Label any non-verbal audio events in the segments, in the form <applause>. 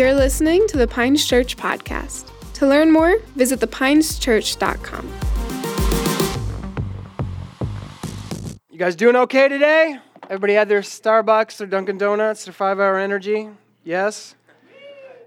You're listening to the Pines Church podcast. To learn more, visit thepineschurch.com. You guys doing okay today? Everybody had their Starbucks, their Dunkin' Donuts, their five hour energy? Yes?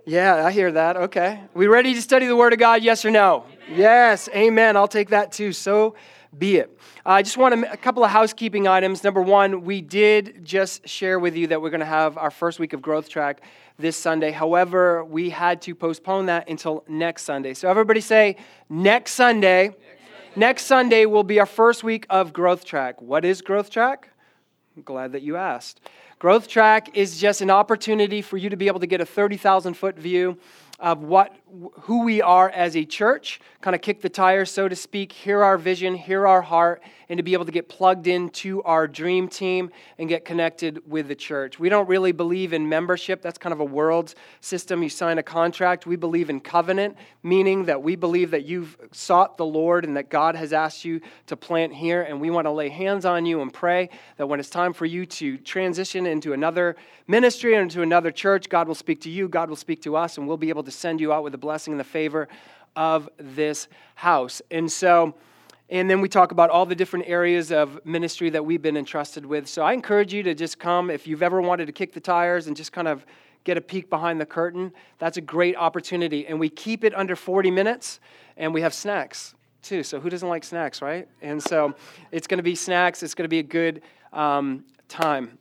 Yeah, I hear that. Okay. We ready to study the Word of God? Yes or no? Yes. Amen. I'll take that too. So be it. Uh, I just want a couple of housekeeping items. Number one, we did just share with you that we're going to have our first week of Growth Track this Sunday. However, we had to postpone that until next Sunday. So everybody say, next Sunday. Next Sunday, next Sunday will be our first week of Growth Track. What is Growth Track? I'm glad that you asked. Growth Track is just an opportunity for you to be able to get a 30,000 foot view of what who we are as a church, kind of kick the tires, so to speak, hear our vision, hear our heart, and to be able to get plugged into our dream team and get connected with the church. We don't really believe in membership. That's kind of a world system. You sign a contract. We believe in covenant, meaning that we believe that you've sought the Lord and that God has asked you to plant here, and we want to lay hands on you and pray that when it's time for you to transition into another ministry or into another church, God will speak to you, God will speak to us, and we'll be able to send you out with the blessing and the favor of this house. And so, and then we talk about all the different areas of ministry that we've been entrusted with. So I encourage you to just come. If you've ever wanted to kick the tires and just kind of get a peek behind the curtain, that's a great opportunity. And we keep it under 40 minutes, and we have snacks too. So who doesn't like snacks, right? And so it's going to be snacks. It's going to be a good um, time.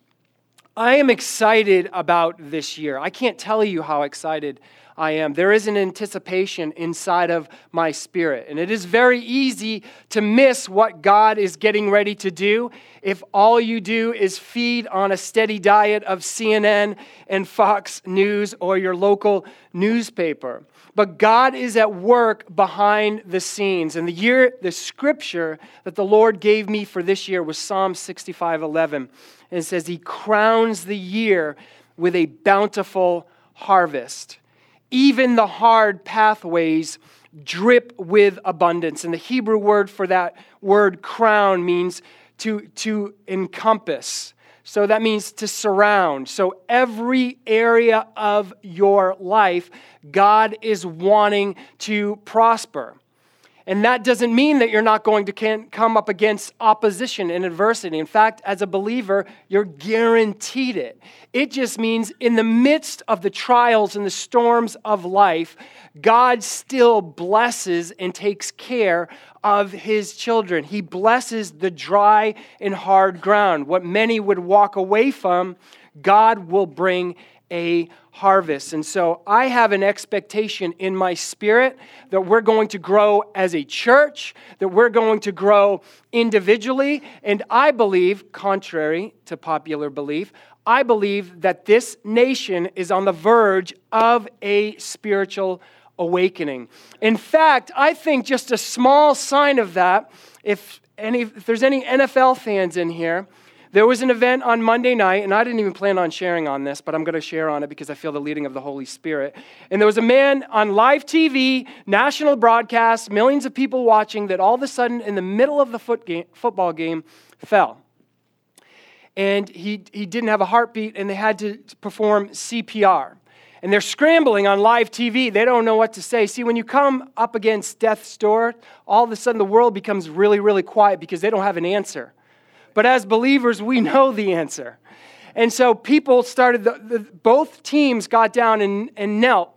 I am excited about this year. I can't tell you how excited I am. There is an anticipation inside of my spirit. And it is very easy to miss what God is getting ready to do if all you do is feed on a steady diet of CNN and Fox News or your local newspaper. But God is at work behind the scenes. And the year, the scripture that the Lord gave me for this year was Psalm 65 11. And it says, He crowns the year with a bountiful harvest even the hard pathways drip with abundance. And the Hebrew word for that word crown means to, to encompass. So that means to surround. So every area of your life, God is wanting to prosper. And that doesn't mean that you're not going to come up against opposition and adversity. In fact, as a believer, you're guaranteed it. It just means in the midst of the trials and the storms of life, God still blesses and takes care of his children. He blesses the dry and hard ground. What many would walk away from, God will bring a harvest. And so I have an expectation in my spirit that we're going to grow as a church, that we're going to grow individually. And I believe, contrary to popular belief, I believe that this nation is on the verge of a spiritual awakening. In fact, I think just a small sign of that, if, any, if there's any NFL fans in here, there was an event on Monday night, and I didn't even plan on sharing on this, but I'm going to share on it because I feel the leading of the Holy Spirit. And there was a man on live TV, national broadcast, millions of people watching, that all of a sudden, in the middle of the foot game, football game, fell. And he, he didn't have a heartbeat, and they had to perform CPR and they're scrambling on live TV. They don't know what to say. See, when you come up against death's door, all of a sudden the world becomes really, really quiet because they don't have an answer. But as believers, we know the answer. And so people started, the, the, both teams got down and, and knelt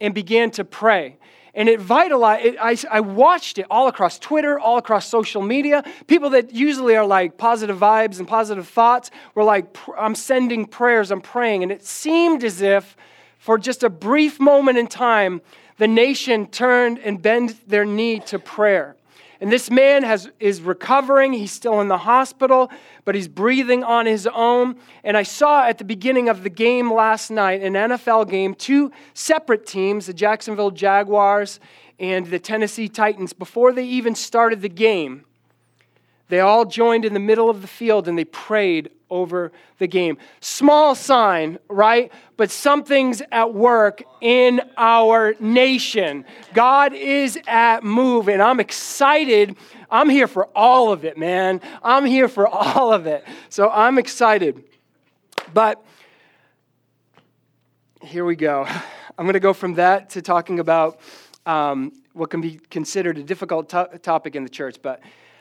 and began to pray. And it vitalized, it, I, I watched it all across Twitter, all across social media. People that usually are like positive vibes and positive thoughts were like, I'm sending prayers, I'm praying. And it seemed as if for just a brief moment in time, the nation turned and bent their knee to prayer. And this man has, is recovering. He's still in the hospital, but he's breathing on his own. And I saw at the beginning of the game last night, an NFL game, two separate teams, the Jacksonville Jaguars and the Tennessee Titans, before they even started the game, they all joined in the middle of the field and they prayed over the game. Small sign, right? But something's at work in our nation. God is at move, and I'm excited. I'm here for all of it, man. I'm here for all of it. So I'm excited. But here we go. <laughs> I'm going to go from that to talking about um, what can be considered a difficult to- topic in the church. But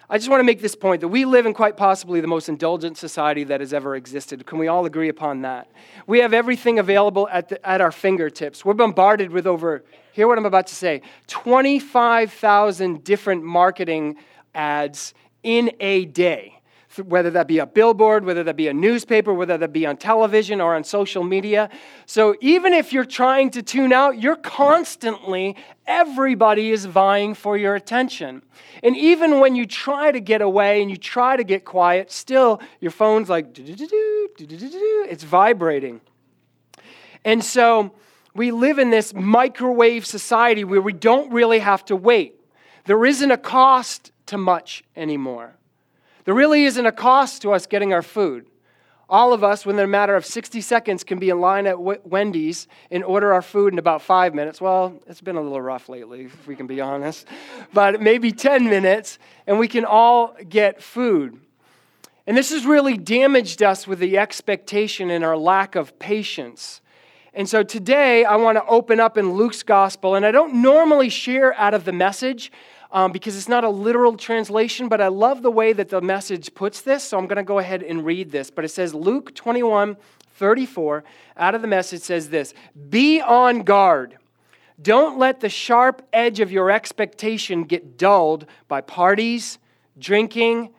I just want to make this point that we live in quite possibly the most indulgent society that has ever existed. Can we all agree upon that? We have everything available at, the, at our fingertips. We're bombarded with over, hear what I'm about to say, 25,000 different marketing ads in a day whether that be a billboard, whether that be a newspaper, whether that be on television or on social media. So even if you're trying to tune out, you're constantly, everybody is vying for your attention. And even when you try to get away and you try to get quiet, still your phone's like, it's vibrating. And so we live in this microwave society where we don't really have to wait. There isn't a cost to much anymore. There really isn't a cost to us getting our food. All of us, within a matter of 60 seconds, can be in line at Wendy's and order our food in about five minutes. Well, it's been a little rough lately, if we can be honest, but maybe 10 minutes, and we can all get food. And this has really damaged us with the expectation and our lack of patience. And so today I want to open up in Luke's gospel, and I don't normally share out of the message um, because it's not a literal translation, but I love the way that the message puts this. So I'm going to go ahead and read this. But it says, Luke 21 34, out of the message says this Be on guard. Don't let the sharp edge of your expectation get dulled by parties, drinking,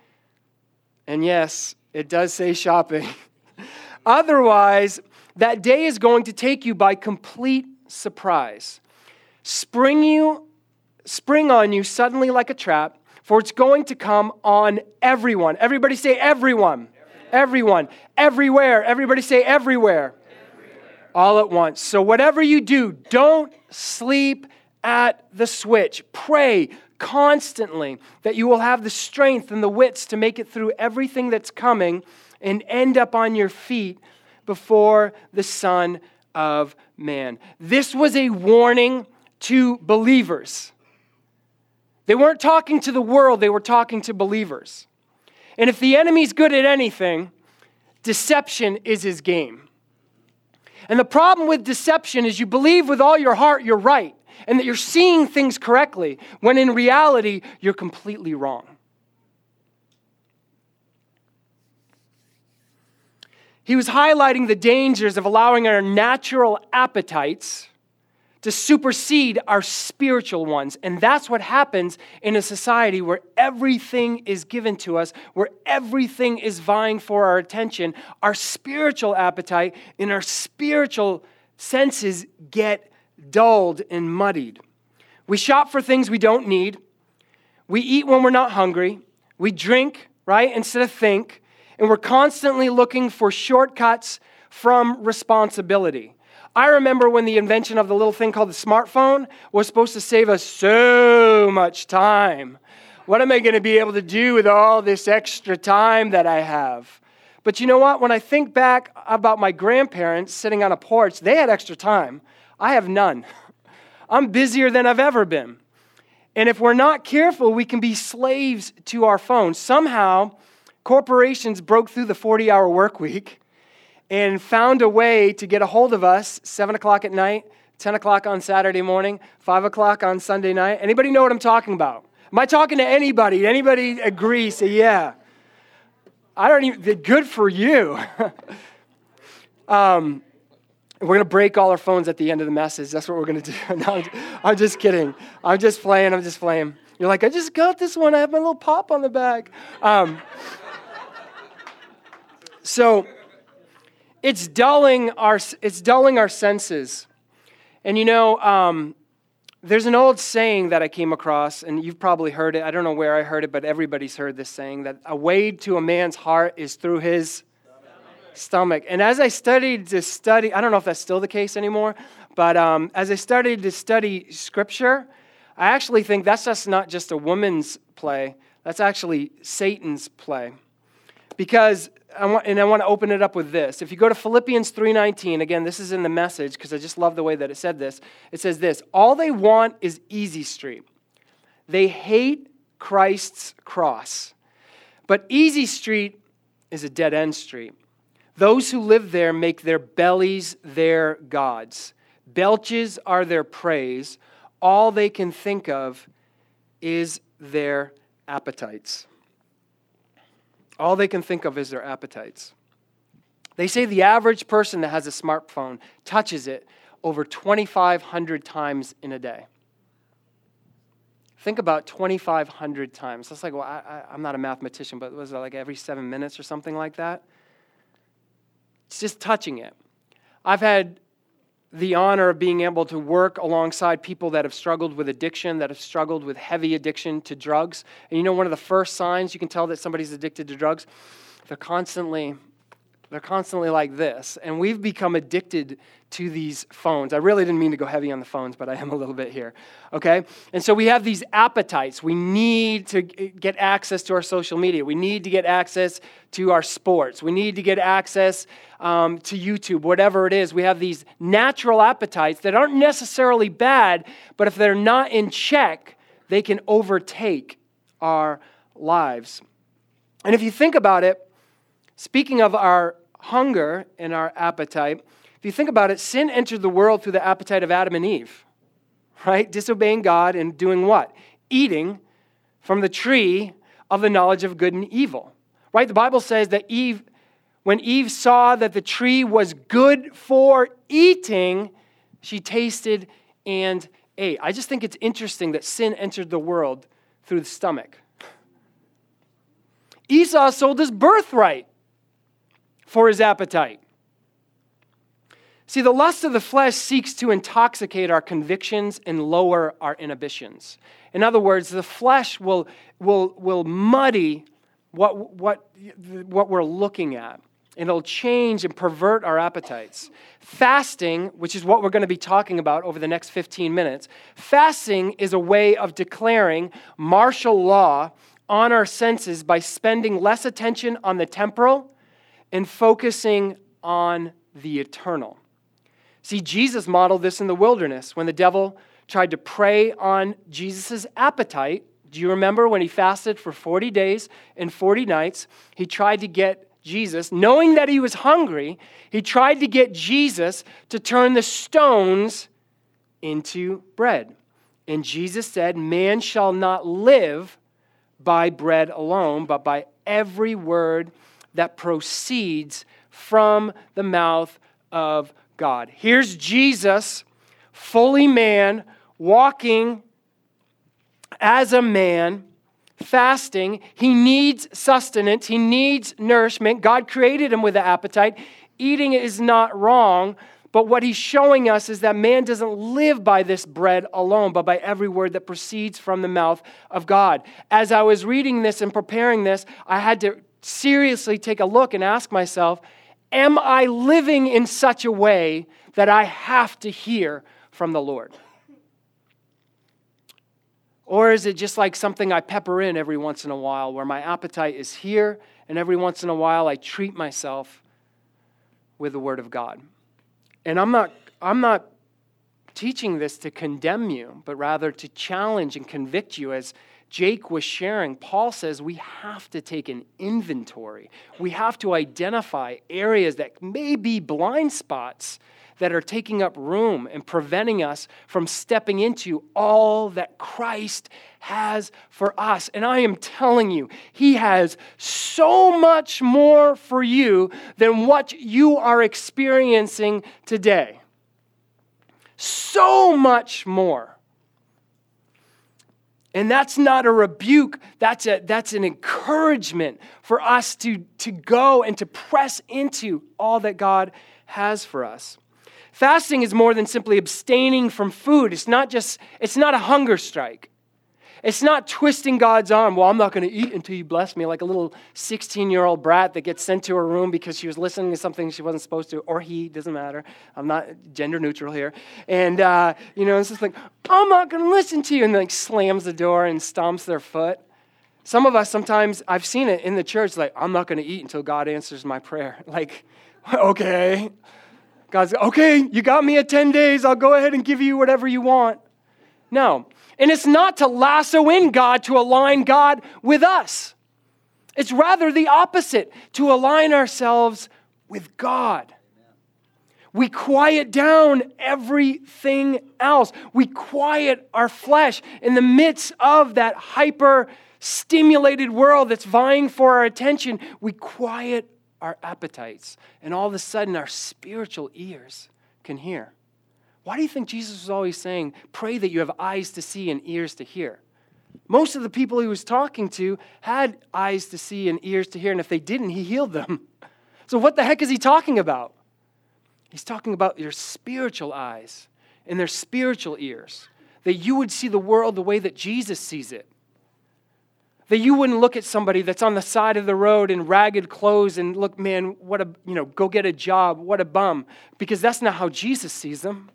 and yes, it does say shopping. <laughs> Otherwise, that day is going to take you by complete surprise, spring you spring on you suddenly like a trap, for it's going to come on everyone. Everybody say everyone. Everyone. everyone. Everywhere. Everybody say everywhere. everywhere. All at once. So, whatever you do, don't sleep at the switch. Pray constantly that you will have the strength and the wits to make it through everything that's coming and end up on your feet before the Son of Man. This was a warning to believers. They weren't talking to the world, they were talking to believers. And if the enemy's good at anything, deception is his game. And the problem with deception is you believe with all your heart you're right and that you're seeing things correctly, when in reality, you're completely wrong. He was highlighting the dangers of allowing our natural appetites to supersede our spiritual ones. And that's what happens in a society where everything is given to us, where everything is vying for our attention. Our spiritual appetite and our spiritual senses get dulled and muddied. We shop for things we don't need. We eat when we're not hungry. We drink, right, instead of think. And we're constantly looking for shortcuts from responsibility. I remember when the invention of the little thing called the smartphone was supposed to save us so much time. What am I going to be able to do with all this extra time that I have? But you know what? When I think back about my grandparents sitting on a porch, they had extra time. I have none. <laughs> I'm busier than I've ever been. And if we're not careful, we can be slaves to our phones. Somehow, corporations broke through the 40 hour work week and found a way to get a hold of us 7 o'clock at night 10 o'clock on saturday morning 5 o'clock on sunday night. Anybody know what i'm talking about? Am i talking to anybody? Anybody agree say yeah. I don't even good for you. <laughs> Um, we're going to break all our phones at the end of the message. That's what we're going to do. <laughs> No, I'm just kidding. I'm just playing i'm just playing. You're like i just got this one. I have my little pop on the back. Um, <laughs> so it's dulling our, it's dulling our senses. And you know, um, there's an old saying that I came across, and you've probably heard it. I don't know where I heard it, but everybody's heard this saying that a way to a man's heart is through his stomach. And as I studied to study, I don't know if that's still the case anymore, but um, as I started to study scripture, I actually think that's just not just a woman's play, that's actually Satan's play. Because I want, and I want to open it up with this. If you go to Philippians 3:19, again, this is in the message because I just love the way that it said this. It says this, all they want is easy street. They hate Christ's cross. But easy street is a dead end street. Those who live there make their bellies their gods. Belches are their praise. All they can think of is their appetites. All they can think of is their appetites. They say the average person that has a smartphone touches it over 2,500 times in a day. Think about 2,500 times. That's like, well, I, am not a mathematician, but was it like every seven minutes or something like that? It's just touching it. I've had the honor of being able to work alongside people that have struggled with addiction, that have struggled with heavy addiction to drugs. And you know, one of the first signs you can tell that somebody's addicted to drugs, they're constantly they're constantly like this. And we've become addicted to these phones. I really didn't mean to go heavy on the phones, but I am a little bit here. Okay? And so we have these appetites. We need to get access to our social media. We need to get access to our sports. We need to get access um, to YouTube, whatever it is. We have these natural appetites that aren't necessarily bad, but if they're not in check, they can overtake our lives. And if you think about it, Speaking of our hunger and our appetite, you think about it, sin entered the world through the appetite of Adam and Eve, right? Disobeying God and doing what? Eating from the tree of the knowledge of good and evil, right? The Bible says that Eve, when Eve saw that the tree was good for eating, she tasted and ate. I just think it's interesting that sin entered the world through the stomach. Esau sold his birthright for his appetite. See, the lust of the flesh seeks to intoxicate our convictions and lower our inhibitions. In other words, the flesh will, will, will muddy what, what, what we're looking at. And it'll change and pervert our appetites. Fasting, which is what we're going to be talking about over the next 15 minutes, fasting is a way of declaring martial law on our senses by spending less attention on the temporal and focusing on the eternal. See, Jesus modeled this in the wilderness when the devil tried to prey on Jesus' appetite. Do you remember when he fasted for 40 days and 40 nights? He tried to get Jesus, knowing that he was hungry, he tried to get Jesus to turn the stones into bread. And Jesus said, Man shall not live by bread alone, but by every word that proceeds from the mouth of God. Here's Jesus, fully man, walking as a man, fasting. He needs sustenance, he needs nourishment. God created him with an appetite. Eating is not wrong. But what he's showing us is that man doesn't live by this bread alone, but by every word that proceeds from the mouth of God. As I was reading this and preparing this, I had to seriously take a look and ask myself, am I living in such a way that I have to hear from the Lord? Or is it just like something I pepper in every once in a while where my appetite is here and every once in a while I treat myself with the Word of God? And I'm not, I'm not teaching this to condemn you, but rather to challenge and convict you as Jake was sharing, Paul says we have to take an inventory. We have to identify areas that may be blind spots that are taking up room and preventing us from stepping into all that Christ has for us. And I am telling you, He has so much more for you than what you are experiencing today. So much more. And that's not a rebuke, that's, a, that's an encouragement for us to, to go and to press into all that God has for us. Fasting is more than simply abstaining from food. It's not just, it's not a hunger strike. It's not twisting God's arm. Well, I'm not going to eat until you bless me, like a little 16 year old brat that gets sent to her room because she was listening to something she wasn't supposed to, or he, doesn't matter. I'm not gender neutral here. And, uh, you know, it's just like, I'm not going to listen to you, and like slams the door and stomps their foot. Some of us, sometimes, I've seen it in the church, like, I'm not going to eat until God answers my prayer. <laughs> Like, okay. God's, okay, you got me at 10 days. I'll go ahead and give you whatever you want. No. And it's not to lasso in God to align God with us. It's rather the opposite, to align ourselves with God. We quiet down everything else. We quiet our flesh in the midst of that hyper stimulated world that's vying for our attention. We quiet our appetites, and all of a sudden, our spiritual ears can hear. Why do you think Jesus was always saying, Pray that you have eyes to see and ears to hear? Most of the people he was talking to had eyes to see and ears to hear, and if they didn't, he healed them. <laughs> So, what the heck is he talking about? He's talking about your spiritual eyes and their spiritual ears, that you would see the world the way that Jesus sees it. That you wouldn't look at somebody that's on the side of the road in ragged clothes and look, man, what a, you know, go get a job, what a bum, because that's not how Jesus sees them.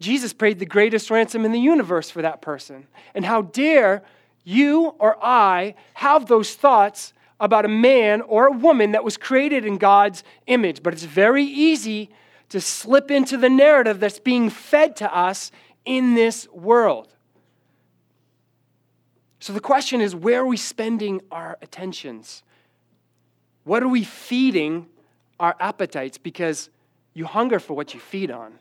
Jesus paid the greatest ransom in the universe for that person. And how dare you or I have those thoughts about a man or a woman that was created in God's image. But it's very easy to slip into the narrative that's being fed to us in this world. So the question is where are we spending our attentions? What are we feeding our appetites? Because you hunger for what you feed on.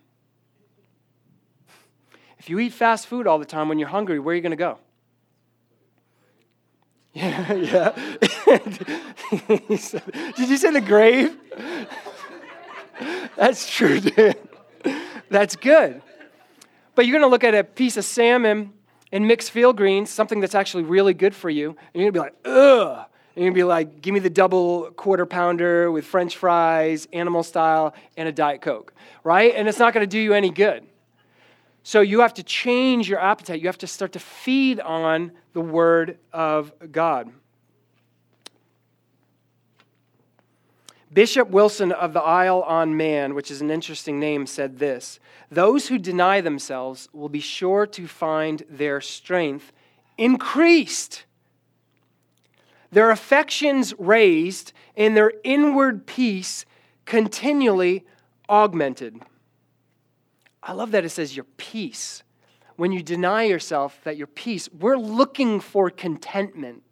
If you eat fast food all the time when you're hungry, where are you going to go? <laughs> Yeah, yeah. <laughs> Did you say the grave? <laughs> That's true, dude. That's good. But you're going to look at a piece of salmon and mixed field greens, something that's actually really good for you, and you're going to be like, ugh. And you're going to be like, give me the double quarter pounder with french fries, animal style, and a Diet Coke, right? And it's not going to do you any good. So you have to change your appetite. You have to start to feed on the Word of God. Bishop Wilson of the Isle of Man, which is an interesting name, said this Those who deny themselves will be sure to find their strength increased, their affections raised, and their inward peace continually augmented. I love that it says your peace. When you deny yourself that your peace, we're looking for contentment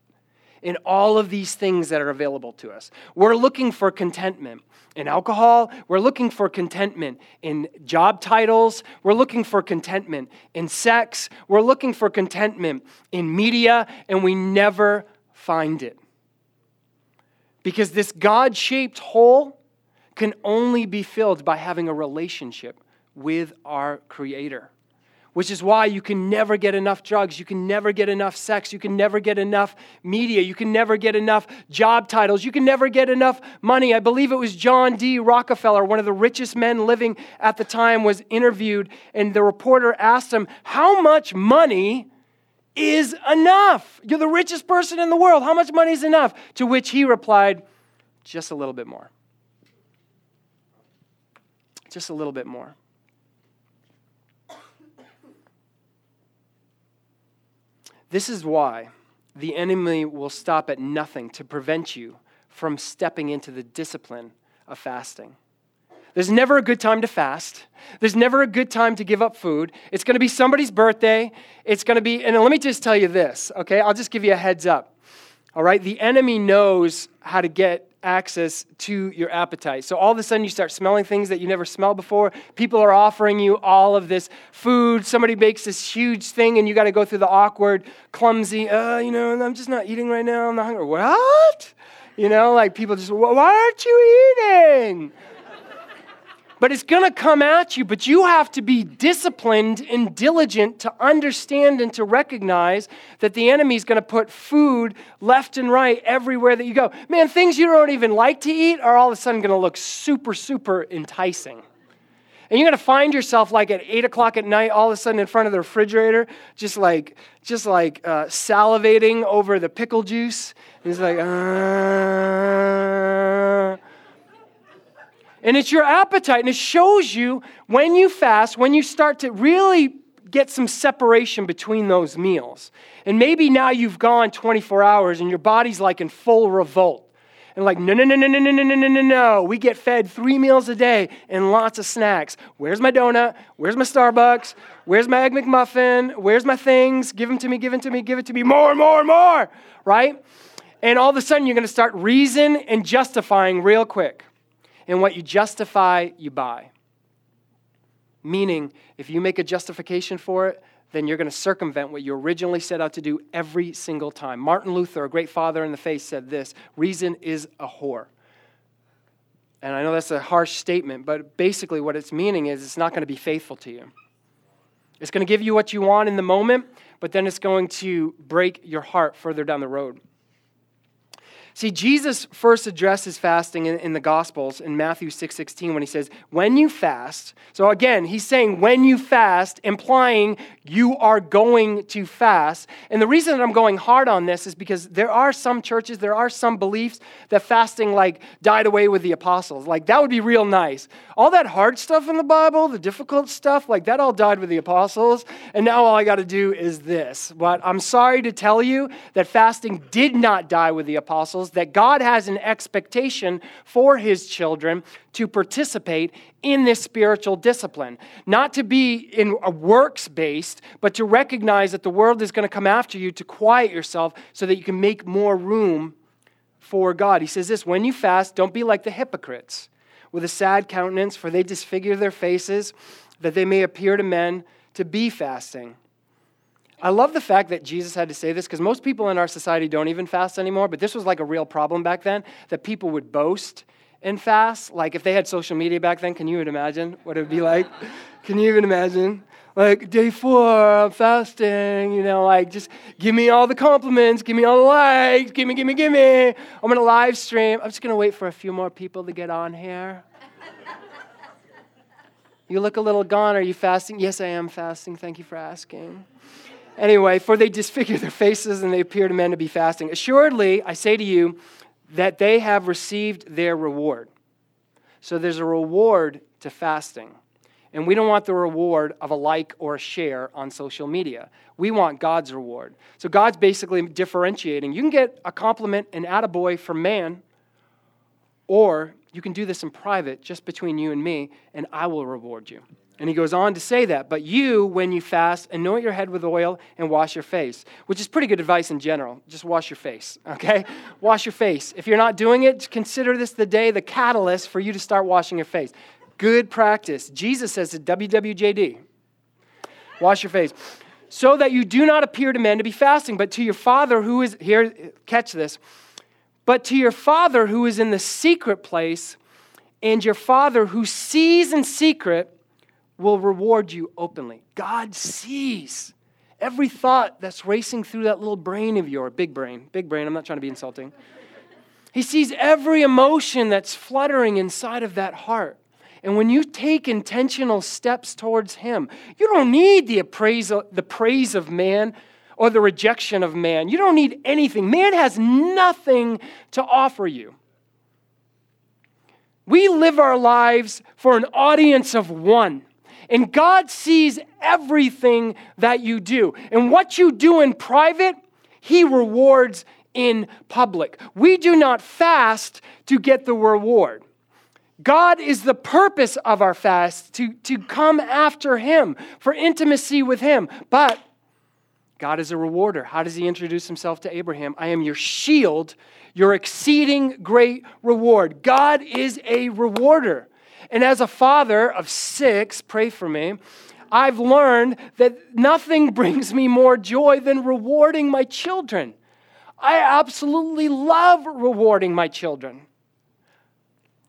in all of these things that are available to us. We're looking for contentment in alcohol. We're looking for contentment in job titles. We're looking for contentment in sex. We're looking for contentment in media, and we never find it. Because this God shaped hole can only be filled by having a relationship with our Creator. Which is why you can never get enough drugs, you can never get enough sex, you can never get enough media, you can never get enough job titles, you can never get enough money. I believe it was John D. Rockefeller, one of the richest men living at the time, was interviewed, and the reporter asked him, How much money is enough? You're the richest person in the world. How much money is enough? To which he replied, Just a little bit more. Just a little bit more. This is why the enemy will stop at nothing to prevent you from stepping into the discipline of fasting. There's never a good time to fast. There's never a good time to give up food. It's going to be somebody's birthday. It's going to be, and let me just tell you this, okay? I'll just give you a heads up. All right? The enemy knows how to get access to your appetite. So all of a sudden you start smelling things that you never smelled before. People are offering you all of this food. Somebody makes this huge thing and you got to go through the awkward, clumsy, uh, you know, I'm just not eating right now. I'm not hungry. What? You know, like people just, why aren't you eating? But it's going to come at you. But you have to be disciplined and diligent to understand and to recognize that the enemy is going to put food left and right everywhere that you go. Man, things you don't even like to eat are all of a sudden going to look super, super enticing. And you're going to find yourself like at eight o'clock at night, all of a sudden in front of the refrigerator, just like, just like uh, salivating over the pickle juice. And it's like, uh, and it's your appetite. And it shows you when you fast, when you start to really get some separation between those meals. And maybe now you've gone 24 hours and your body's like in full revolt. And like, no, no, no, no, no, no, no, no, no, no, no. We get fed three meals a day and lots of snacks. Where's my donut? Where's my Starbucks? Where's my Egg McMuffin? Where's my things? Give them to me, give them to me, give it to me. More, more, more, right? And all of a sudden, you're going to start reason and justifying real quick. And what you justify, you buy. Meaning, if you make a justification for it, then you're going to circumvent what you originally set out to do every single time. Martin Luther, a great father in the faith, said this reason is a whore. And I know that's a harsh statement, but basically what it's meaning is it's not going to be faithful to you. It's going to give you what you want in the moment, but then it's going to break your heart further down the road. See, Jesus first addresses fasting in, in the Gospels in Matthew 6 16 when he says, When you fast, so again, he's saying when you fast, implying you are going to fast. And the reason that I'm going hard on this is because there are some churches, there are some beliefs that fasting like died away with the apostles. Like that would be real nice. All that hard stuff in the Bible, the difficult stuff, like that all died with the apostles. And now all I got to do is this. But I'm sorry to tell you that fasting did not die with the apostles that God has an expectation for his children to participate in this spiritual discipline. Not to be in a works based, but to recognize that the world is going to come after you to quiet yourself so that you can make more room for God. He says this when you fast, don't be like the hypocrites with a sad countenance, for they disfigure their faces that they may appear to men to be fasting. I love the fact that Jesus had to say this because most people in our society don't even fast anymore, but this was like a real problem back then that people would boast and fast. Like if they had social media back then, can you even imagine what it would be like? <laughs> can you even imagine? Like day four, I'm fasting, you know, like just give me all the compliments, give me all the likes, give me, give me, give me. I'm gonna live stream. I'm just gonna wait for a few more people to get on here. <laughs> you look a little gone. Are you fasting? Yes, I am fasting. Thank you for asking. Anyway, for they disfigure their faces and they appear to men to be fasting. Assuredly, I say to you that they have received their reward. So there's a reward to fasting. And we don't want the reward of a like or a share on social media. We want God's reward. So God's basically differentiating. You can get a compliment and attaboy from man, or you can do this in private, just between you and me, and I will reward you. And he goes on to say that. But you, when you fast, anoint your head with oil and wash your face, which is pretty good advice in general. Just wash your face, <laughs> okay? wash your face. If you're not doing it, consider this the day, the catalyst for you to start washing your face. Good practice. Jesus says it, WWJD. Wash your face. So that you do not appear to men to be fasting, but to your Father who is, here, catch this, but to your Father who is in the secret place, and your Father who sees in secret will reward you openly. God sees every thought that's racing through that little brain of yours, big brain, big brain, I'm not trying to be insulting. He sees every emotion that's fluttering inside of that heart. And when you take intentional steps towards Him, you don't need the, appraisal, the praise of man or the rejection of man. You don't need anything. Man has nothing to offer you. We live our lives for an audience of one. And God sees everything that you do. And what you do in private, He rewards in public. We do not fast to get the reward. God is the purpose of our fast, to, to come after Him, for intimacy with Him. But God is a rewarder. How does He introduce Himself to Abraham? I am your shield, your exceeding great reward. God is a rewarder. And as a father of six, pray for me, I've learned that nothing <laughs> brings me more joy than rewarding my children. I absolutely love rewarding my children.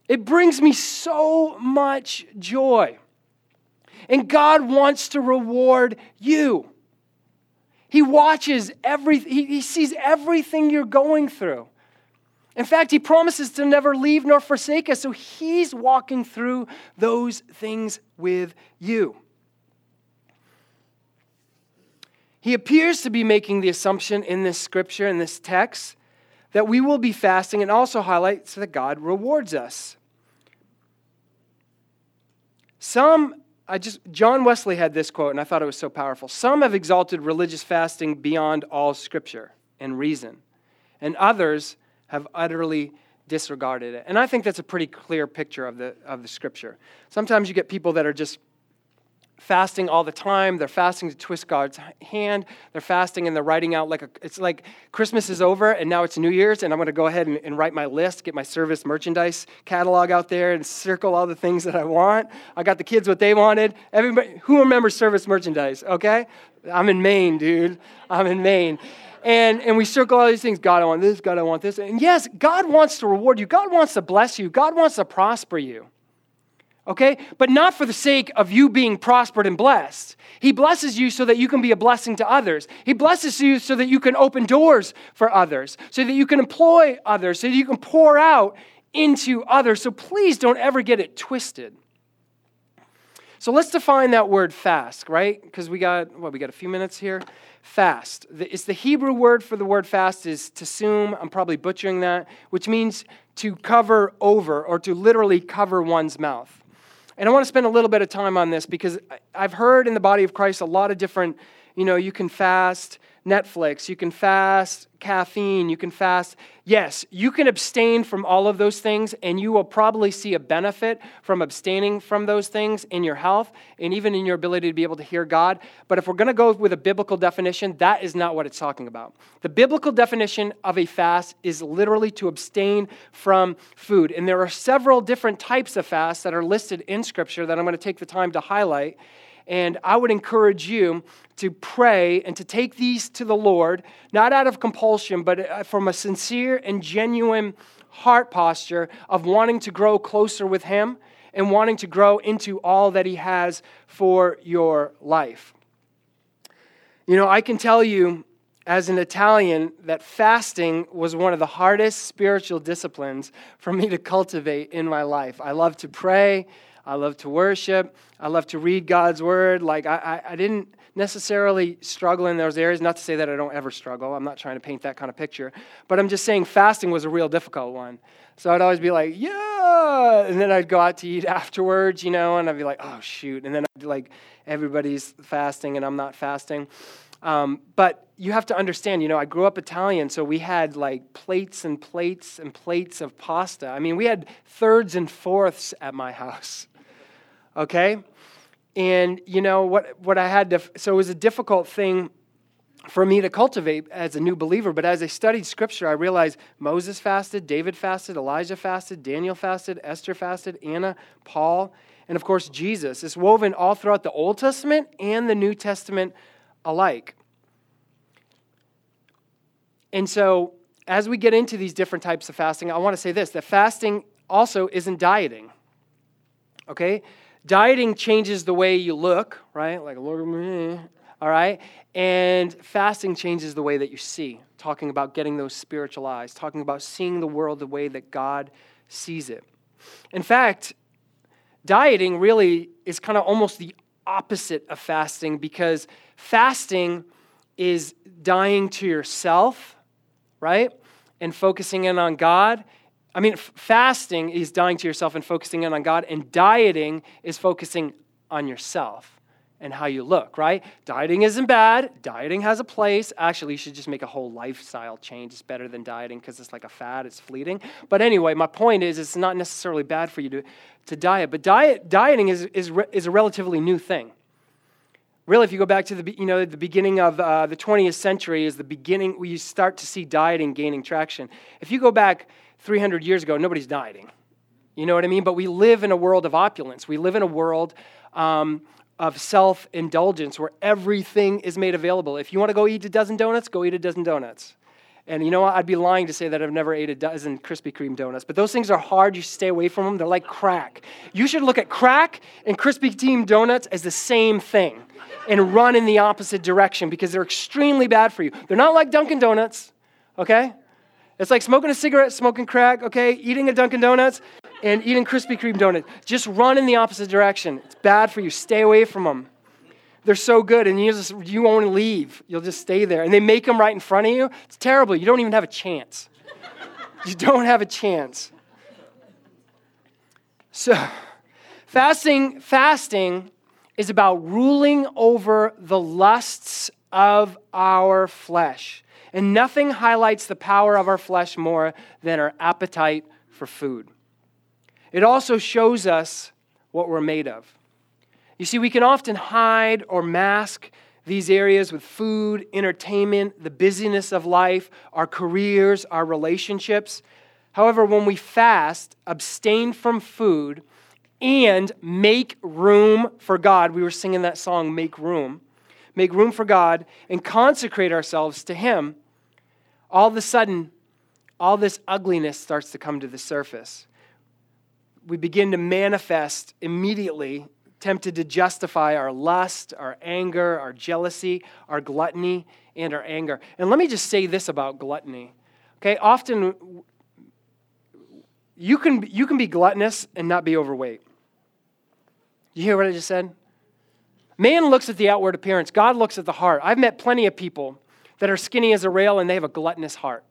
It brings me so much joy. And God wants to reward you. He watches everything, he, sees everything you're going through. In fact, he promises to never leave nor forsake us. So he's walking through those things with you. He appears to be making the assumption in this scripture, in this text, that we will be fasting and also highlights that God rewards us. Some, I just, John Wesley had this quote, and I thought it was so powerful. Some have exalted religious fasting beyond all scripture and reason, and others have utterly disregarded it. And I think that's a pretty clear picture of the, of the scripture. Sometimes you get people that are just fasting all the time. They're fasting to twist God's hand. They're fasting and they're writing out like a, it's like Christmas is over and now it's New Year's, and I'm going to go ahead and, and, write my list, get my service merchandise catalog out there, and circle all the things that I want. I got the kids what they wanted. Everybody, who remembers service merchandise? Okay, I'm in Maine, dude. I'm in Maine. And, and we circle all these things God, I want this, God, I want this. And yes, God wants to reward you, God wants to bless you, God wants to prosper you okay? But not for the sake of you being prospered and blessed. He blesses you so that you can be a blessing to others. He blesses you so that you can open doors for others, so that you can employ others, so that you can pour out into others. So please don't ever get it twisted. So let's define that word fast, right? Because we got what we got a few minutes here. Fast. It's the Hebrew word for the word fast is tasum. I'm probably butchering that, which means to cover over or to literally cover one's mouth. And I want to spend a little bit of time on this because I've heard in the body of Christ a lot of different, you know, you can fast Netflix, you can fast caffeine, you can fast. Yes, you can abstain from all of those things, and you will probably see a benefit from abstaining from those things in your health and even in your ability to be able to hear God. But if we're going to go with a biblical definition, that is not what it's talking about. The biblical definition of a fast is literally to abstain from food. And there are several different types of fasts that are listed in Scripture that I'm going to take the time to highlight. And I would encourage you to pray and to take these to the Lord, not out of compulsion, but uh, from a sincere and genuine heart posture of wanting to grow closer with Him and wanting to grow into all that He has for your life. You know, I can tell you as an Italian that fasting was one of the hardest spiritual disciplines for me to cultivate in my life. I love to pray. I love to worship. I love to read God's word. Like, I, I, I didn't necessarily struggle in those areas. Not to say that I don't ever struggle. I'm not trying to paint that kind of picture. But I'm just saying fasting was a real difficult one. So I'd always be like, yeah. And then I'd go out to eat <laughs> afterwards, you know, and I'd be like, oh, shoot. And then I'd be like, everybody's fasting and I'm not fasting. Um, but you have to understand, you know, I grew up Italian, so we had like plates and plates and plates of pasta. I mean, we had thirds and fourths at my house <laughs> okay? And you know what what I had to so it was a difficult thing for me to cultivate as a new believer, but as I studied scripture, I realized Moses fasted, David fasted, Elijah fasted, Daniel fasted, Esther fasted, Anna, Paul, and of course Jesus. It's woven all throughout the Old Testament and the New Testament alike. And so, as we get into these different types of fasting, I want to say this that fasting also isn't dieting. Okay? Dieting changes the way you look, right? Like, look at me, all right? And fasting changes the way that you see, talking about getting those spiritual eyes, talking about seeing the world the way that God sees it. In fact, dieting really is kind of almost the opposite of fasting because fasting is dying to yourself, right? And focusing in on God I mean, fasting is dying to yourself and focusing in on God, and dieting is focusing on yourself and how you look, right? Dieting isn't bad. Dieting has a place. Actually, you should just make a whole lifestyle change. It's better than dieting because it's like a fad, it's fleeting. But anyway, my point is it's not necessarily bad for you to, to diet. But diet, dieting is, is, is a relatively new thing. Really, if you go back to the, you know, the beginning of uh, the 20th century is the beginning where you start to see dieting gaining traction. If you go back 300 years ago, nobody's dieting. You know what I mean? But we live in a world of opulence. We live in a world um, of self indulgence where everything is made available. If you want to go eat a dozen donuts, go eat a dozen donuts. And you know what? I'd be lying to say that I've never ate a dozen Krispy Kreme donuts. But those things are hard. You stay away from them. They're like crack. You should look at crack and Krispy Kreme donuts as the same thing and run in the opposite direction because they're extremely bad for you. They're not like Dunkin' Donuts, okay? It's like smoking a cigarette, smoking crack, okay, eating a Dunkin' Donuts, and eating Krispy Kreme donuts. Just run in the opposite direction. It's bad for you. Stay away from them. They're so good, and you just you won't leave. You'll just stay there. And they make them right in front of you. It's terrible. You don't even have a chance. You don't have a chance. So, fasting, fasting is about ruling over the lusts of our flesh. And nothing highlights the power of our flesh more than our appetite for food. It also shows us what we're made of. You see, we can often hide or mask these areas with food, entertainment, the busyness of life, our careers, our relationships. However, when we fast, abstain from food, and make room for God, we were singing that song, Make Room, make room for God, and consecrate ourselves to Him, all of a sudden, all this ugliness starts to come to the surface. We begin to manifest immediately tempted to justify our lust, our anger, our jealousy, our gluttony, and our anger. And let me just say this about gluttony. Okay, often you can, you can be gluttonous and not be overweight. You hear what I just said? Man looks at the outward appearance, God looks at the heart. I've met plenty of people that are skinny as a rail and they have a gluttonous heart,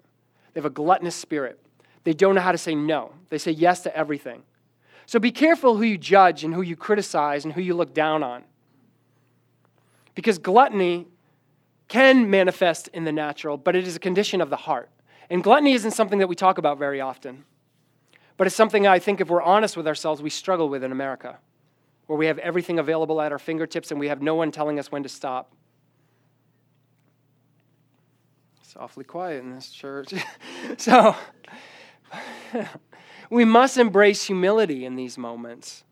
they have a gluttonous spirit. They don't know how to say no, they say yes to everything. So be careful who you judge and who you criticize and who you look down on. Because gluttony can manifest in the natural, but it is a condition of the heart. And gluttony isn't something that we talk about very often. But it's something I think if we're honest with ourselves, we struggle with in America, where we have everything available at our fingertips and we have no one telling us when to stop. It's awfully quiet in this church. <laughs> so, <laughs> we must embrace humility in these moments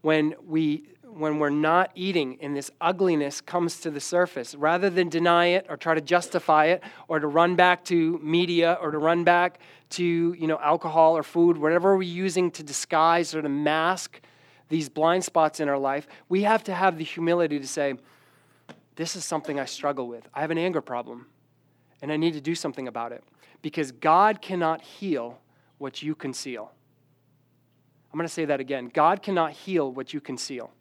when we when we're not eating and this ugliness comes to the surface. Rather than deny it or try to justify it or to run back to media or to run back to you know alcohol or food whatever we're using to disguise or to mask these blind spots in our life we have to have the humility to say this is something i struggle with. I have an anger problem and i need to do something about it because god cannot heal what you conceal. I'm going to say that again. God cannot heal what you conceal.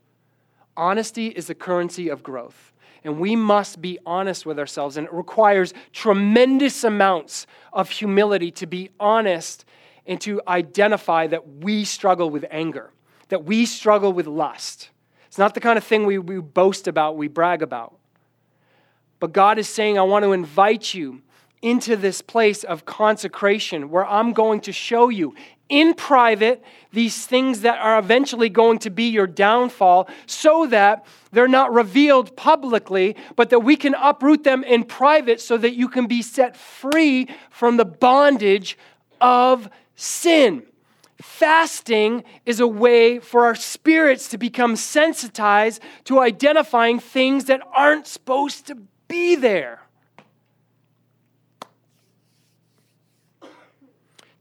Honesty is the currency of growth. And we must be honest with ourselves. And it requires tremendous amounts of humility to be honest and to identify that we struggle with anger, that we struggle with lust. It's not the kind of thing we, we boast about, we brag about. But God is saying, I want to invite you into this place of consecration where I'm going to show you in private these things that are eventually going to be your downfall so that they're not revealed publicly, but that we can uproot them in private so that you can be set free from the bondage of sin. Fasting is a way for our spirits to become sensitized to identifying things that aren't supposed to be there.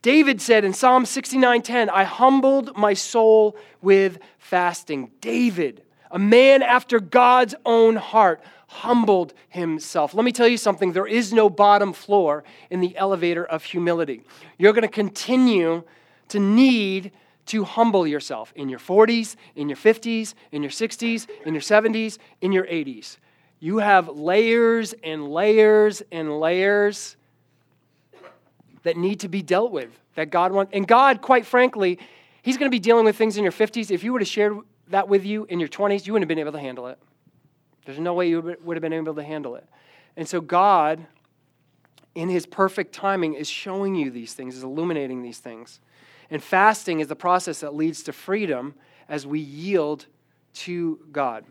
David said in Psalm 69:10, I humbled my soul with fasting. David, a man after God's own heart, humbled himself. Let me tell you something there is no bottom floor in the elevator of humility. You're going to continue to need to humble yourself in your 40s, in your 50s, in your 60s, in your 70s, in your 80s. You have layers and layers and layers that need to be dealt with, that God wants. And God, quite frankly, He's going to be dealing with things in your 50s. If you would have shared that with you in your 20s, you wouldn't have been able to handle it. There's no way you would have been able to handle it. And so, God, in His perfect timing, is showing you these things, is illuminating these things. And fasting is the process that leads to freedom as we yield to God.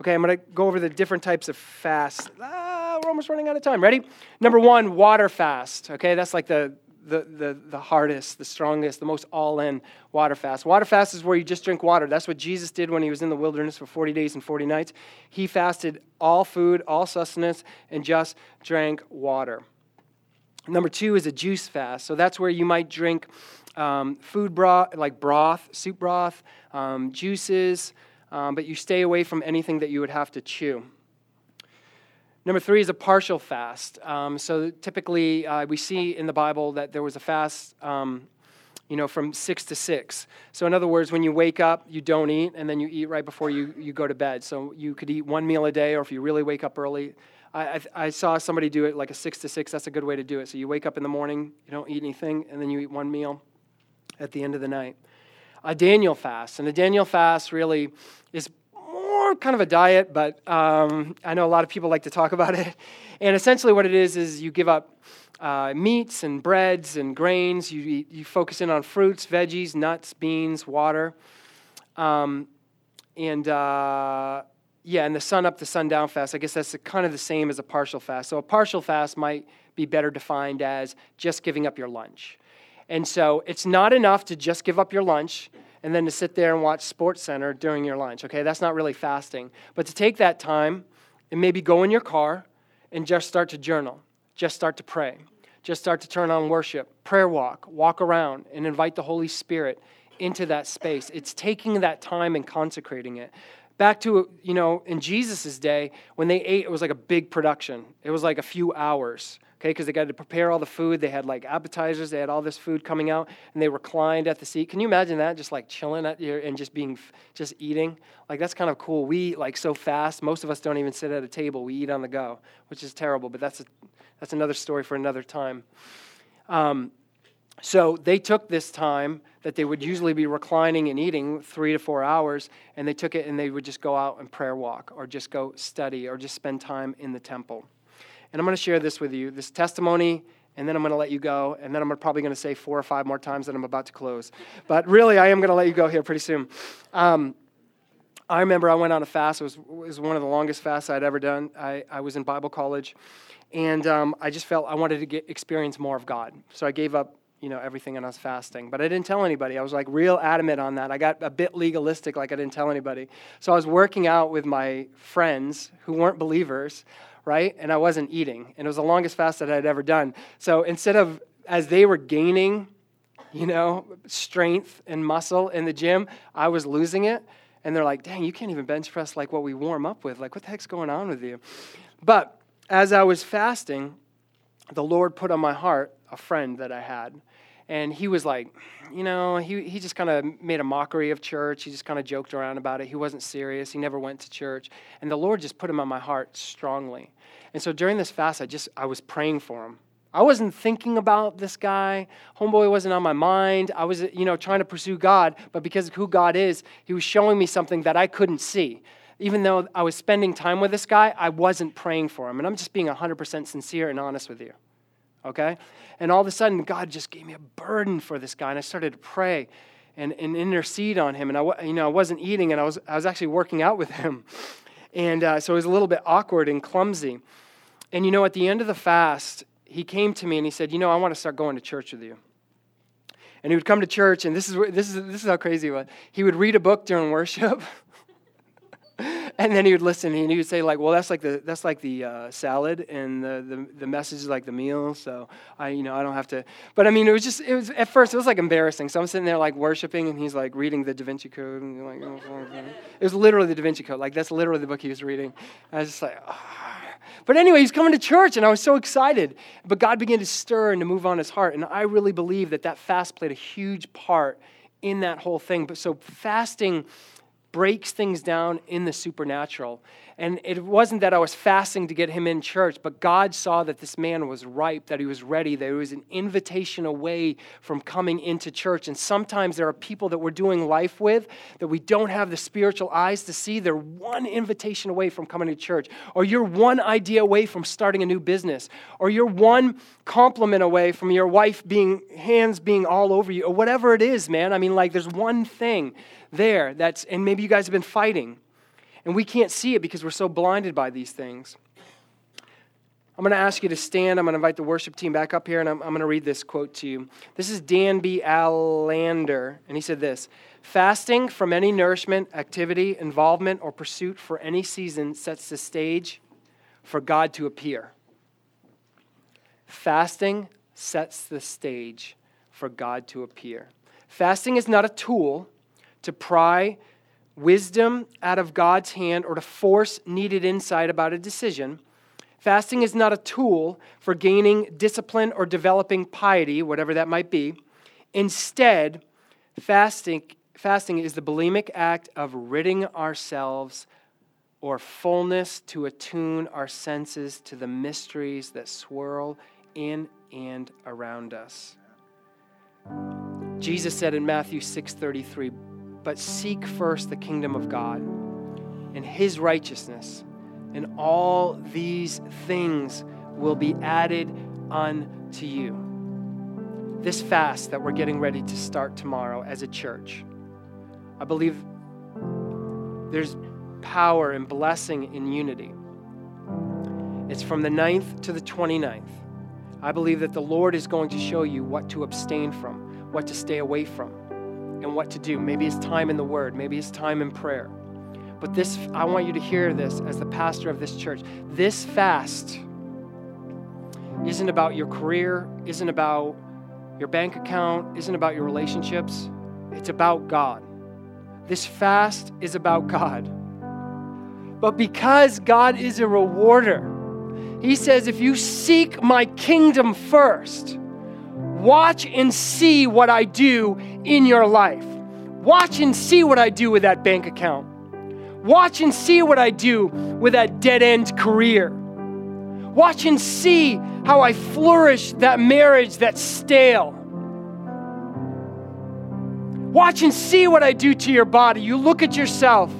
Okay, I'm going to go over the different types of fast. Ah, we're almost running out of time. Ready? Number one, water fast. Okay, that's like the, the, the, the hardest, the strongest, the most all in water fast. Water fast is where you just drink water. That's what Jesus did when he was in the wilderness for 40 days and 40 nights. He fasted all food, all sustenance, and just drank water. Number two is a juice fast. So that's where you might drink um, food broth, like broth, soup broth, um, juices um, but you stay away from anything that you would have to chew. Number three is a partial fast. Um, so typically, uh, we see in the Bible that there was a fast, um, you know, from six to six. So in other words, when you wake up, you don't eat, and then you eat right before you, you go to bed. So you could eat one meal a day, or if you really wake up early, I, I, I saw somebody do it like a six to six. That's a good way to do it. So you wake up in the morning, you don't eat anything, and then you eat one meal at the end of the night a Daniel fast. And a Daniel fast really is more kind of a diet, but um, I know a lot of people like to talk <laughs> about it. And essentially, what it is is you give up uh, meats and breads and grains. You, eat, you focus in on fruits, veggies, nuts, beans, water. Um, and uh, yeah, and the sun up to sundown fast. I guess that's kind of the same as a partial fast. So a partial fast might be better defined as just giving up your lunch. And so it's not enough to just give up your lunch and then to sit there and watch Sports Center during your lunch. Okay, that's not really fasting. But to take that time and maybe go in your car and just start to journal, just start to pray, just start to turn on worship, prayer walk, walk around, and invite the Holy Spirit into that space. It's taking that time and consecrating it. Back to, you know, in Jesus' day, when they ate, it was like a big production. It was like a few hours, okay, because they got to prepare all the food. They had like appetizers, they had all this food coming out, and they reclined at the seat. Can you imagine that? Just like chilling at your, and just being, just eating? Like, that's kind of cool. We eat like so fast. Most of us don't even sit at a table. We eat on the go, which is terrible, but that's, a, that's another story for another time. Um, so they took this time that they would usually be reclining and eating three to four hours, and they took it and they would just go out and prayer walk or just go study or just spend time in the temple. And I'm going to share this with you this testimony, and then I'm going to let you go, and then I'm probably going to say four or five more times that I'm about to close. But really, I am going to let you go here pretty soon. Um, I remember I went on a fast. It was, it was one of the longest fasts I'd ever done. I, I was in Bible college, and um, I just felt I wanted to get, experience more of God. So I gave up you know everything and I was fasting. But I didn't tell anybody. I was like real adamant on that. I got a bit legalistic, like I didn't tell anybody. So I was working out with my friends who weren't believers, right? And I wasn't eating. And it was the longest fast that I'd ever done. So instead of as they were gaining, you know, strength and muscle in the gym, I was losing it. And they're like, dang, you can't even bench press like what we warm up with. Like, what the heck's going on with you? But as I was fasting, the Lord put on my heart a friend that I had and he was like, you know, he, he just kind of made a mockery of church. He just kind of joked around about it. He wasn't serious. He never went to church. And the Lord just put him on my heart strongly. And so during this fast, I just, I was praying for him. I wasn't thinking about this guy. Homeboy wasn't on my mind. I was, you know, trying to pursue God, but because of who God is, he was showing me something that I couldn't see. Even though I was spending time with this guy, I wasn't praying for him. And I'm just being 100% sincere and honest with you okay? And all of a sudden, God just gave me a burden for this guy, and I started to pray and, and intercede on him. And I, you know, I wasn't eating, and I was, I was actually working out with him. <laughs> And uh, so it was a little bit awkward and clumsy. And you know, at the end of the fast, he came to me and he said, You know, I want to start going to church with you. And he would come to church, and this is, this is, this is how crazy he was. He would read a book during worship. <laughs> <laughs> and then he would listen and he would say like well that's like the that's like the uh, salad and the, the the message is like the meal so i you know i don't have to but i mean it was just it was at first it was like embarrassing so i'm sitting there like worshiping and he's like reading the da vinci code and like oh, <laughs> it was literally the da vinci code like that's literally the book he was reading and i was just like oh. But anyway, he's coming to church, and I was so excited. But God began to stir and to move on his heart. And I really believe that that fast played a huge part in that whole thing. But so fasting breaks things down in the supernatural. And it wasn't that I was fasting to get him in church, but God saw that this man was ripe, that he was ready, that was an invitation away from coming into church. And sometimes there are people that we're doing life with that we don't have the spiritual eyes to see. They're one invitation away from coming to church, or you're one idea away from starting a new business, or you're one compliment away from your wife being hands being all over you, or whatever it is, man. I mean, like there's one thing there that's, and maybe you guys have been fighting, and we can't see it because we're so blinded by these things. I'm going to ask you to stand. I'm going to invite the worship team back up here, and I'm, I'm going to read this quote to you. This is Dan B. Allender, and he said this Fasting from any nourishment, activity, involvement, or pursuit for any season sets the stage for God to appear. Fasting sets the stage for God to appear. Fasting is not a tool to pry wisdom out of God's hand or to force needed insight about a decision. Fasting is not a tool for gaining discipline or developing piety, whatever that might be. Instead, fasting, fasting is the bulimic act of ridding ourselves or fullness to attune our senses to the mysteries that swirl in and around us. Jesus said in Matthew 6:33, but seek first the kingdom of God and his righteousness, and all these things will be added unto you. This fast that we're getting ready to start tomorrow as a church, I believe there's power and blessing in unity. It's from the 9th to the 29th. I believe that the Lord is going to show you what to abstain from, what to stay away from, and what to do. Maybe it's time in the Word, maybe it's time in prayer. But this, I want you to hear this as the pastor of this church. This fast isn't about your career, isn't about your bank account, isn't about your relationships. It's about God. This fast is about God. But because God is a rewarder, He says, if you seek my kingdom first, watch and see what I do in your life. Watch and see what I do with that bank account. Watch and see what I do with that dead end career. Watch and see how I flourish that marriage that's stale. Watch and see what I do to your body. You look at yourself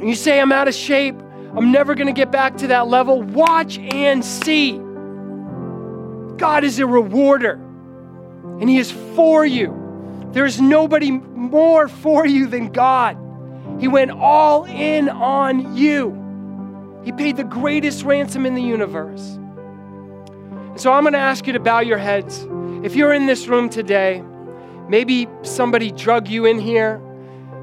and you say, I'm out of shape. I'm never going to get back to that level. Watch and see. God is a rewarder, and He is for you. There is nobody more for you than God. He went all in on you. He paid the greatest ransom in the universe. so I'm going to ask you to bow your heads. If you're in this room today, maybe somebody drug you in here.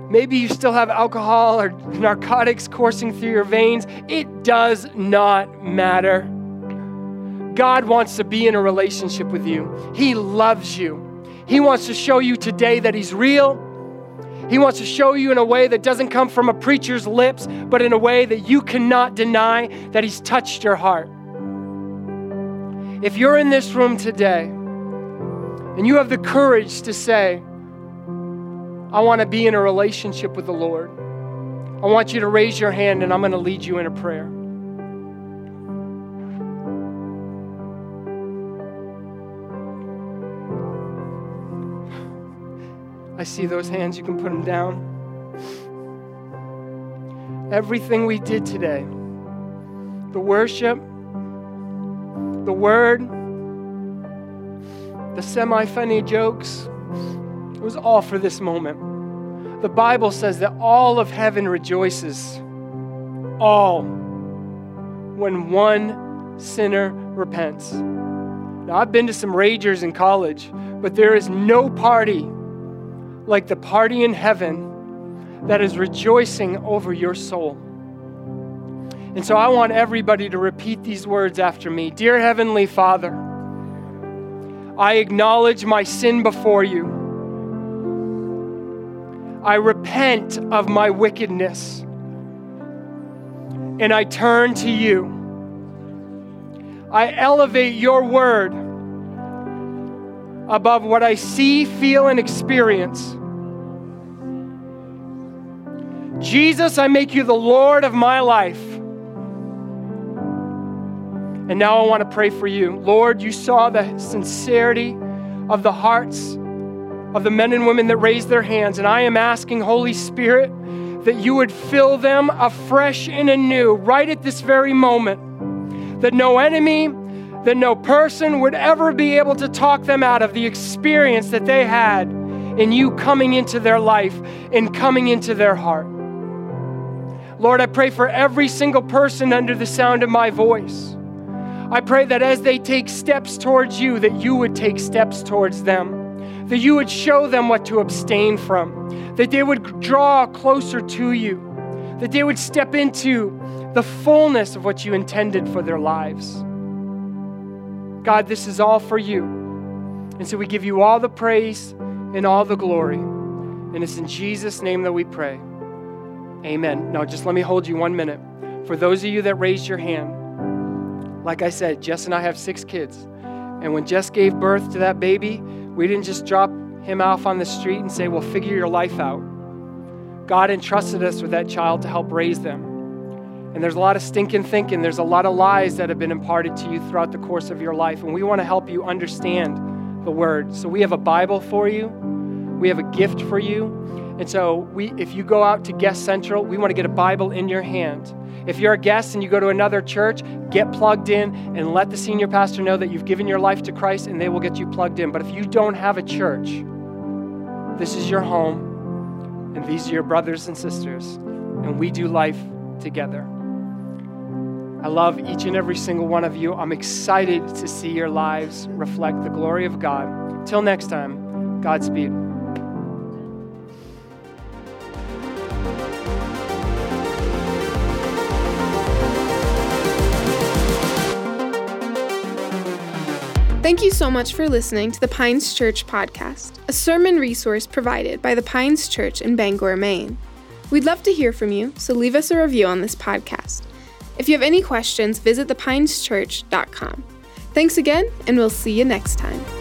Maybe you still have alcohol or narcotics coursing through your veins. It does not matter. God wants to be in a relationship with you. He loves you. He wants to show you today that He's real. He wants to show you in a way that doesn't come from a preacher's lips, but in a way that you cannot deny that He's touched your heart. If you're in this room today and you have the courage to say, I want to be in a relationship with the Lord, I want you to raise your hand and I'm going to lead you in a prayer. I see those hands. You can put them down. Everything we did today the worship, the word, the semi funny jokes it was all for this moment. The Bible says that all of heaven rejoices, all, when one sinner repents. Now, I've been to some ragers in college, but there is no party like the party in heaven that is rejoicing over your soul. And so I want everybody to repeat these words after me Dear Heavenly Father, I acknowledge my sin before you. I repent of my wickedness and I turn to you. I elevate your word above what I see, feel, and experience. Jesus, I make you the Lord of my life. And now I want to pray for you. Lord, you saw the sincerity of the hearts of the men and women that raised their hands. And I am asking, Holy Spirit, that you would fill them afresh and anew right at this very moment. That no enemy, that no person would ever be able to talk them out of the experience that they had in you coming into their life and coming into their heart. Lord, I pray for every single person under the sound of my voice. I pray that as they take steps towards you, that you would take steps towards them that you would show them what to abstain from, that they would draw closer to you, that they would step into the fullness of what you intended for their lives. God, this is all for you. And so we give you all the praise and all the glory. And it's in Jesus' name that we pray. Amen. Now, just let me hold you one minute. For those of you that raised your hand, like I said, Jess and I have six kids. And when Jess gave birth to that baby, we didn't just drop him off on the street and say, well, figure your life out. God entrusted us with that child to help raise them. And there's a lot of stinking thinking, there's a lot of lies that have been imparted to you throughout the course of your life. And we want to help you understand the word. So we have a Bible for you, we have a gift for you. And so we, if you go out to Guest Central, we want to get a Bible in your hand. If you're a guest and you go to another church, get plugged in and let the senior pastor know that you've given your life to Christ and they will get you plugged in. But if you don't have a church, this is your home. and these are your brothers and sisters, and we do life together. I love each and every single one of you. I'm excited to see your lives reflect the glory of God. Till next time, Godspeed. Thank you so much for listening to the Pines Church podcast, a sermon resource provided by the Pines Church in Bangor, Maine. We'd love to hear from you, so leave us a review on this podcast. If you have any questions, visit thepineschurch.com. Thanks again, and we'll see you next time.